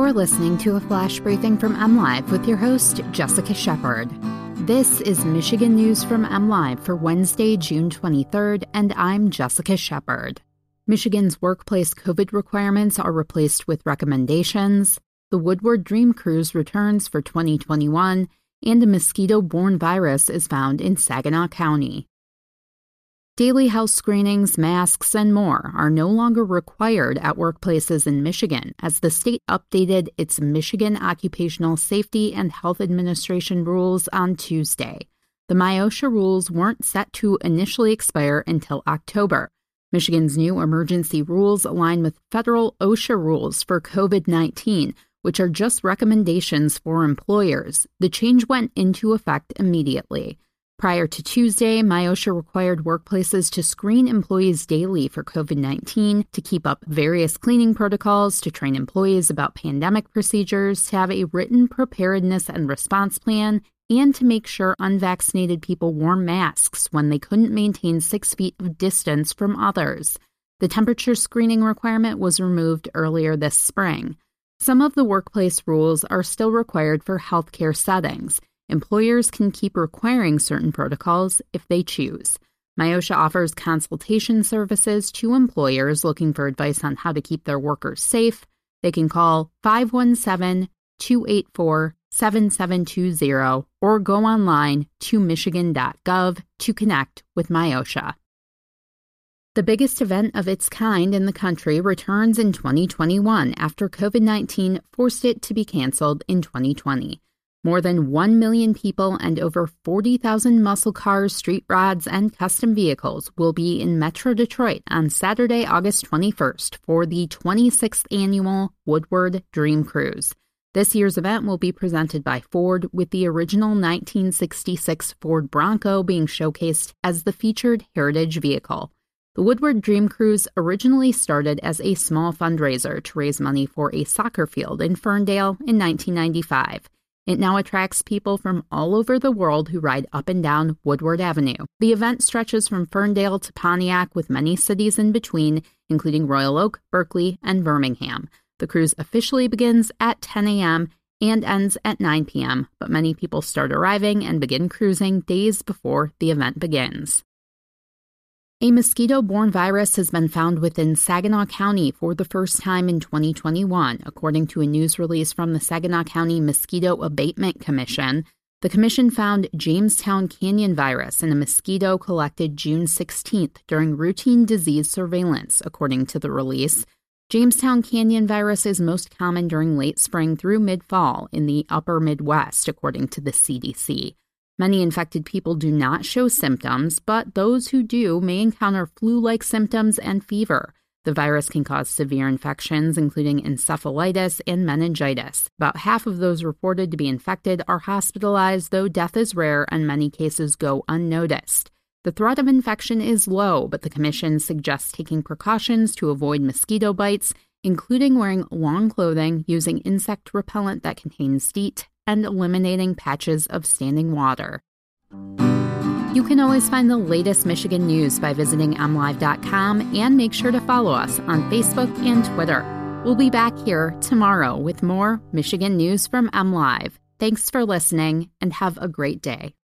You're listening to a flash briefing from MLive with your host, Jessica Shepard. This is Michigan News from MLive for Wednesday, June 23rd, and I'm Jessica Shepard. Michigan's workplace COVID requirements are replaced with recommendations. The Woodward Dream Cruise returns for 2021, and a mosquito borne virus is found in Saginaw County. Daily health screenings, masks, and more are no longer required at workplaces in Michigan as the state updated its Michigan Occupational Safety and Health Administration rules on Tuesday. The MIOSHA rules weren't set to initially expire until October. Michigan's new emergency rules align with federal OSHA rules for COVID 19, which are just recommendations for employers. The change went into effect immediately. Prior to Tuesday, MIOSHA required workplaces to screen employees daily for COVID 19, to keep up various cleaning protocols, to train employees about pandemic procedures, to have a written preparedness and response plan, and to make sure unvaccinated people wore masks when they couldn't maintain six feet of distance from others. The temperature screening requirement was removed earlier this spring. Some of the workplace rules are still required for healthcare settings. Employers can keep requiring certain protocols if they choose. MIOSHA offers consultation services to employers looking for advice on how to keep their workers safe. They can call 517 284 7720 or go online to michigan.gov to connect with MIOSHA. The biggest event of its kind in the country returns in 2021 after COVID 19 forced it to be canceled in 2020. More than 1 million people and over 40,000 muscle cars, street rods, and custom vehicles will be in Metro Detroit on Saturday, August 21st for the 26th annual Woodward Dream Cruise. This year's event will be presented by Ford, with the original 1966 Ford Bronco being showcased as the featured heritage vehicle. The Woodward Dream Cruise originally started as a small fundraiser to raise money for a soccer field in Ferndale in 1995. It now attracts people from all over the world who ride up and down Woodward Avenue. The event stretches from Ferndale to Pontiac with many cities in between, including Royal Oak, Berkley, and Birmingham. The cruise officially begins at 10 a.m. and ends at 9 p.m., but many people start arriving and begin cruising days before the event begins. A mosquito borne virus has been found within Saginaw County for the first time in 2021, according to a news release from the Saginaw County Mosquito Abatement Commission. The commission found Jamestown Canyon virus in a mosquito collected June 16th during routine disease surveillance, according to the release. Jamestown Canyon virus is most common during late spring through mid fall in the upper Midwest, according to the CDC. Many infected people do not show symptoms, but those who do may encounter flu like symptoms and fever. The virus can cause severe infections, including encephalitis and meningitis. About half of those reported to be infected are hospitalized, though death is rare and many cases go unnoticed. The threat of infection is low, but the Commission suggests taking precautions to avoid mosquito bites, including wearing long clothing, using insect repellent that contains DEET, and eliminating patches of standing water. You can always find the latest Michigan news by visiting mlive.com and make sure to follow us on Facebook and Twitter. We'll be back here tomorrow with more Michigan news from MLive. Thanks for listening and have a great day.